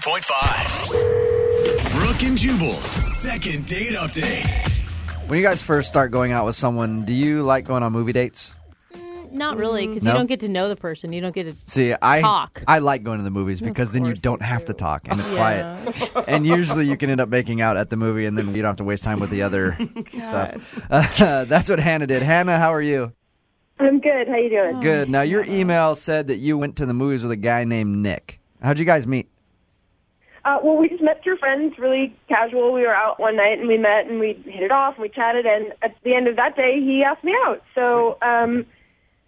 92.5. Brooke and Jubal's second date update. When you guys first start going out with someone, do you like going on movie dates? Not really, because No? you don't get to know the person. You don't get to. See, I Talk. I like going to the movies because then you don't you have do. to talk and it's Yeah. quiet. And usually you can end up making out at the movie and then you don't have to waste time with the other stuff. Uh, that's what Hannah did. Hannah, how are you? I'm good. How are you doing? Good. Now your email said that you went to the movies with a guy named Nick. How'd you guys meet? Uh, well, we just met through friends, really casual. We were out one night and we met and we hit it off and we chatted. And at the end of that day, he asked me out. So um,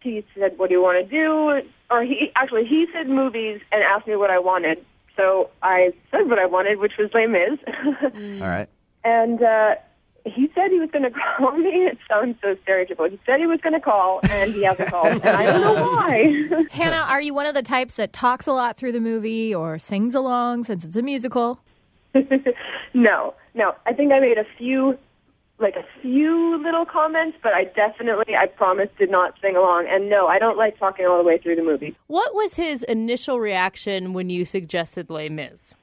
he said, "What do you want to do?" Or he actually he said movies and asked me what I wanted. So I said what I wanted, which was Les Mis. All right. and uh, he said he was going to call me. It sounds so stereotypical. He said he was going to call, and he hasn't called, and I don't know why. Hannah, are you one of the types that talks a lot through the movie or sings along since it's a musical? no, no. I think I made a few, like a few little comments, but I definitely, I promise, did not sing along. And no, I don't like talking all the way through the movie. What was his initial reaction when you suggested Les Mis?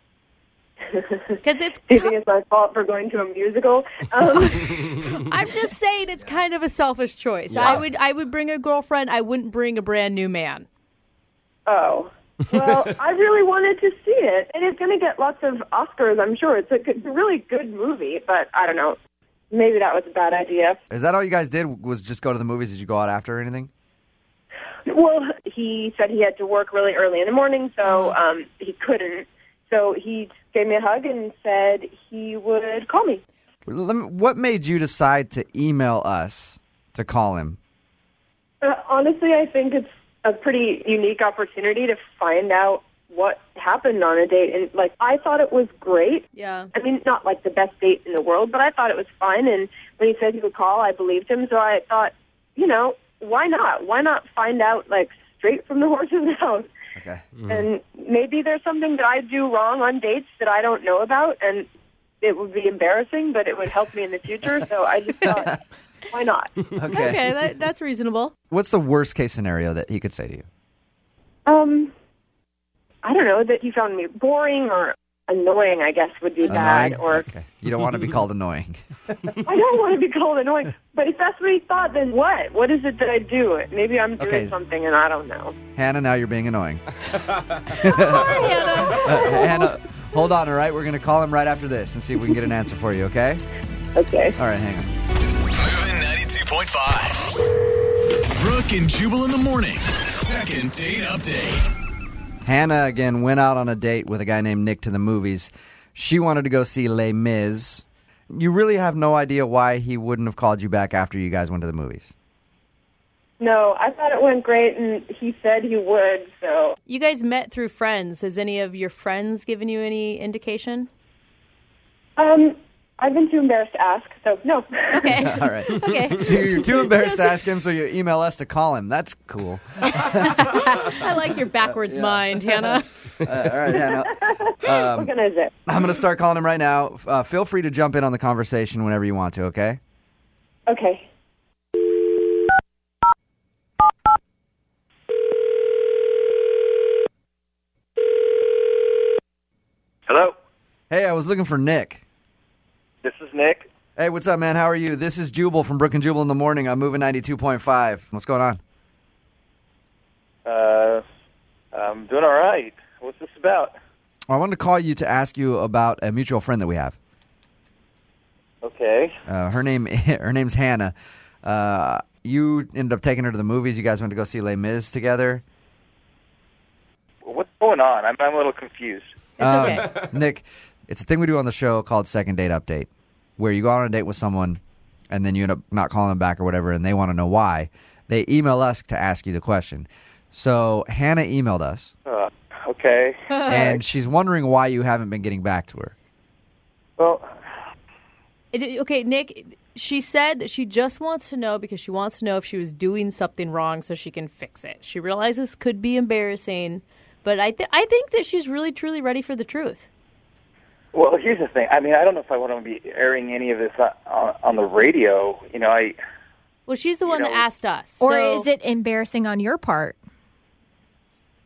Because it's. Do you think it's my fault for going to a musical? Um, I'm just saying it's kind of a selfish choice. I would I would bring a girlfriend. I wouldn't bring a brand new man. oh. Well, I really wanted to see it, and it's going to get lots of Oscars, I'm sure. It's a good, really good movie, but I don't know. Maybe that was a bad idea. Is that all you guys did? Was just go to the movies? Did you go out after or anything? Well, he said he had to work really early in the morning, so um, he couldn't. So he gave me a hug and said he would call me. What made you decide to email us to call him? Uh, honestly, I think it's a pretty unique opportunity to find out what happened on a date. And like, I thought it was great. Yeah. I mean, not like the best date in the world, but I thought it was fun. And when he said he would call, I believed him. So I thought, you know, why not? Why not find out like straight from the horse's mouth? Okay. And maybe there's something that I do wrong on dates that I don't know about, and it would be embarrassing, but it would help me in the future. So I just thought, why not? Okay. Okay, that, that's reasonable. What's the worst case scenario that he could say to you? Um, I don't know that he found me boring or annoying. I guess would be bad. Or okay. You don't want to be called annoying. I don't want to be called annoying. But if that's what he thought, then what? What is it that I do? Maybe I'm doing Okay. something and I don't know. Hannah, now you're being annoying. Hi, Hannah. Uh, Hannah, hold on, all right? We're going to call him right after this and see if we can get an answer for you, okay? Okay. All right, hang on. Moving 92.5. Brooke and Jubal in the mornings. Second date update. Hannah, again, went out on a date with a guy named Nick to the movies. She wanted to go see Les Mis. You really have no idea why he wouldn't have called you back after you guys went to the movies. No, I thought it went great, and he said he would. So You guys met through friends. Has any of your friends given you any indication? Um, I've been too embarrassed to ask, so no. Okay. All right. Okay. So you're too embarrassed to ask him, so you email us to call him. That's cool. I like your backwards mind, Hannah. Uh, all right, Hannah. what can I say? I'm going to start calling him right now. Uh, feel free to jump in on the conversation whenever you want to, okay? Okay. Hello, Hey, I was looking for Nick. This is Nick. Hey, what's up, man? How are you? This is Jubal from Brooke and Jubal in the morning. I'm moving 92.5. What's going on? Uh, I'm doing all right. What's this about? I wanted to call you to ask you about a mutual friend that we have. Okay. Uh, her name, her name's Hannah. Uh, you ended up taking her to the movies. You guys went to go see Les Mis together. What's going on? I'm, I'm a little confused. It's Um, okay. Nick, it's a thing we do on the show called Second Date Update, where you go on a date with someone and then you end up not calling them back or whatever, and they want to know why. They email us to ask you the question. So Hannah emailed us, Uh, okay. and she's wondering why you haven't been getting back to her. Well, It- okay, Nick, she said that she just wants to know because she wants to know if she was doing something wrong so she can fix it. She realizes could be embarrassing, but I, th- I think that she's really, truly ready for the truth. Well, here's the thing. I mean, I don't know if I want to be airing any of this on, on, on the radio. You know, I. Well, she's the one know- that asked us. Or so- is it embarrassing on your part?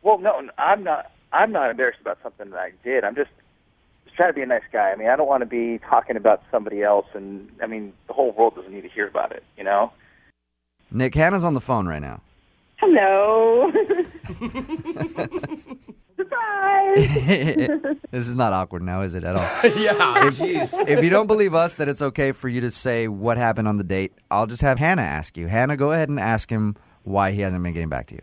Well, no, I'm not. I'm not embarrassed about something that I did. I'm just just trying to be a nice guy. I mean, I don't want to be talking about somebody else, and I mean, the whole world doesn't need to hear about it. You know? Nick, Hannah's on the phone right now. Hello. Surprise. this is not awkward now, is it at all? yeah, jeez. if you don't believe us that it's okay for you to say what happened on the date, I'll just have Hannah ask you. Hannah, go ahead and ask him why he hasn't been getting back to you.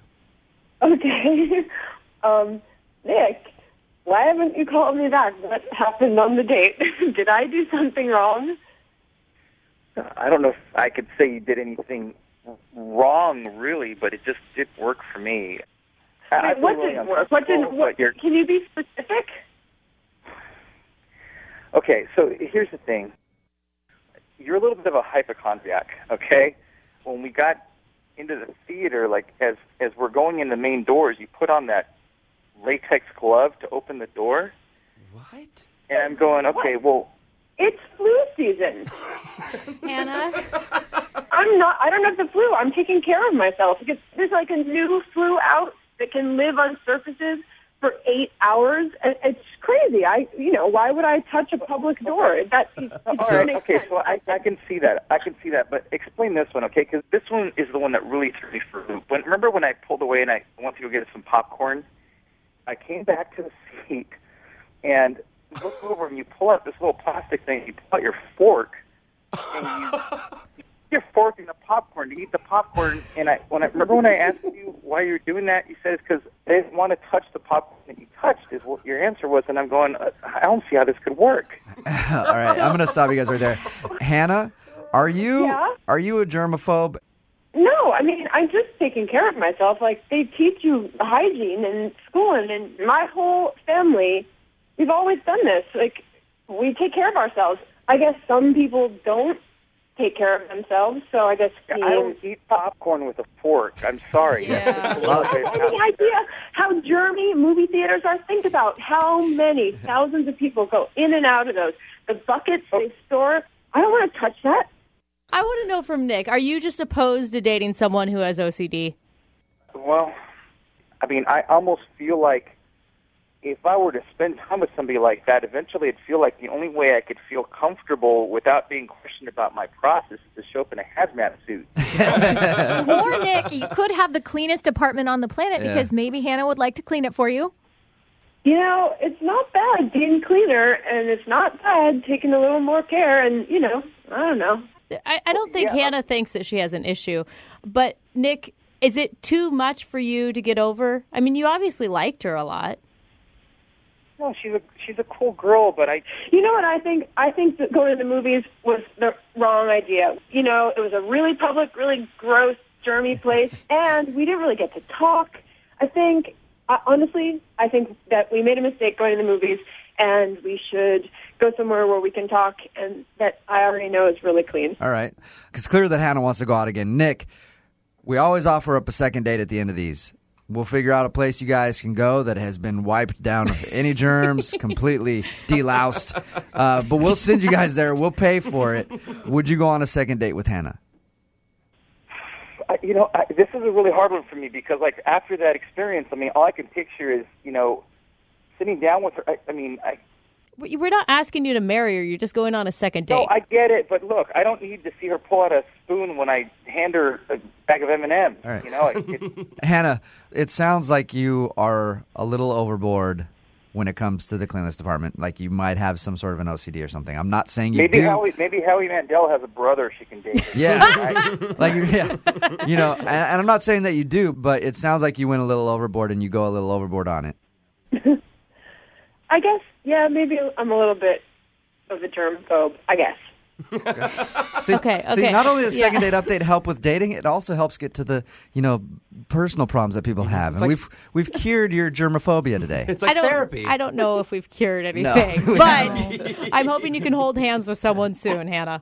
Okay. Um, Nick, why haven't you called me back? What happened on the date? Did I do something wrong? I don't know if I could say you did anything wrong, really, but it just didn't work for me. I- I Wait, what really didn't work? What didn't uncomfortable, work? Can you be specific? Okay, so here's the thing. You're a little bit of a hypochondriac, okay? When we got into the theater, like as as we're going in the main doors, you put on that latex glove to open the door, What? and I'm going, okay, well, It's flu season. Hannah, I'm not. I don't have the flu. I'm taking care of myself because there's like a new flu out that can live on surfaces for eight hours. And It's crazy. I, you know, why would I touch a public door? That it, it all doesn't right, make okay, sense. so I, I can see that. I can see that, but explain this one, okay? Because this one is the one that really threw me for a loop. When, remember when I pulled away and I went to go get some popcorn? I came back to the seat and look over and you pull out this little plastic thing. You pull out your fork and you your fork in the popcorn to eat the popcorn. And I when I remember when I asked you why you were doing that, you said it's because I didn't want to touch the popcorn that you touched. Is what your answer was, and I'm going. Uh, I don't see how this could work. all right, I'm going to stop you guys right there. Hannah, are you Yeah? are you a germaphobe? No, I mean I'm just taking care of myself. Like they teach you hygiene in school, and in my whole family, we've always done this. Like we take care of ourselves. I guess some people don't take care of themselves, so I guess I being don't eat popcorn with a fork. I'm sorry. Yeah. That's a little any idea how germy movie theaters are? Think about how many thousands of people go in and out of those. The buckets they oh. store. I don't want to touch that. I want to know from Nick: Are you just opposed to dating someone who has OCD? Well, I mean, I almost feel like if I were to spend time with somebody like that, eventually it'd feel like the only way I could feel comfortable without being questioned about my process is to show up in a hazmat suit. or Nick, you could have the cleanest apartment on the planet Yeah. because maybe Hannah would like to clean it for you. You know, it's not bad being cleaner, and it's not bad taking a little more care. And you know, I don't know. I, I don't think Yeah. Hannah thinks that she has an issue, but Nick, is it too much for you to get over? I mean, you obviously liked her a lot. No, she's a she's a cool girl, but I You know what I think? I think that going to the movies was the wrong idea. You know, it was a really public, really gross, germy place, and we didn't really get to talk. I think, uh, honestly, I think that we made a mistake going to the movies, and we should go somewhere where we can talk, and that I already know is really clean. All right, it's clear that Hannah wants to go out again. Nick, we always offer up a second date at the end of these. We'll figure out a place you guys can go that has been wiped down of any germs, completely deloused. Uh, but we'll send you guys there. We'll pay for it. Would you go on a second date with Hannah? I, you know, I, this is a really hard one for me because, like, after that experience, I mean, all I can picture is, you know, sitting down with her. I, I mean, I, We- We're not asking you to marry her. You're just going on a second date. no, I get it, but look, I don't need to see her pull out a spoon when I hand her a bag of M and M's. All right. You know, it, it, Hannah, it sounds like you are a little overboard when it comes to the cleanliness department. Like you might have some sort of an OCD or something. I'm not saying you maybe do. Howie, maybe Howie Mandel has a brother she can date. Yeah. Right? like yeah, you know, and, and I'm not saying that you do, but it sounds like you went a little overboard and you go a little overboard on it. I guess, yeah, maybe I'm a little bit of a germ phobe. I guess. See, Okay, See, not only does second Yeah. date update help with dating, it also helps get to the you know personal problems that people have, and like- we've we've cured your germophobia today. It's like I don't, therapy. I don't know if we've cured No, anything, we but I'm hoping you can hold hands with someone soon, Hannah.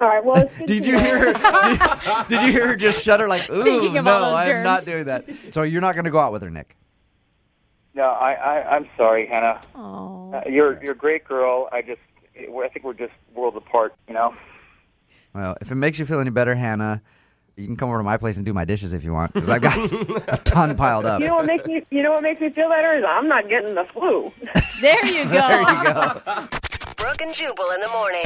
All right. Well, it's Did you hear? Her, did, did you hear her just shudder like, "Ooh, no, I'm germs." not doing that." So you're not going to go out with her, Nick. no, I, I, I'm sorry, Hannah. Oh, Uh, you're you're a great girl. I just, I think we're just worlds apart. You know. Well, if it makes you feel any better, Hannah, You can come over to my place and do my dishes if you want, because I've got a ton piled up. You know what makes me you know what makes me feel better is I'm not getting the flu. There you go. There you go. Brooke and Jubal in the morning.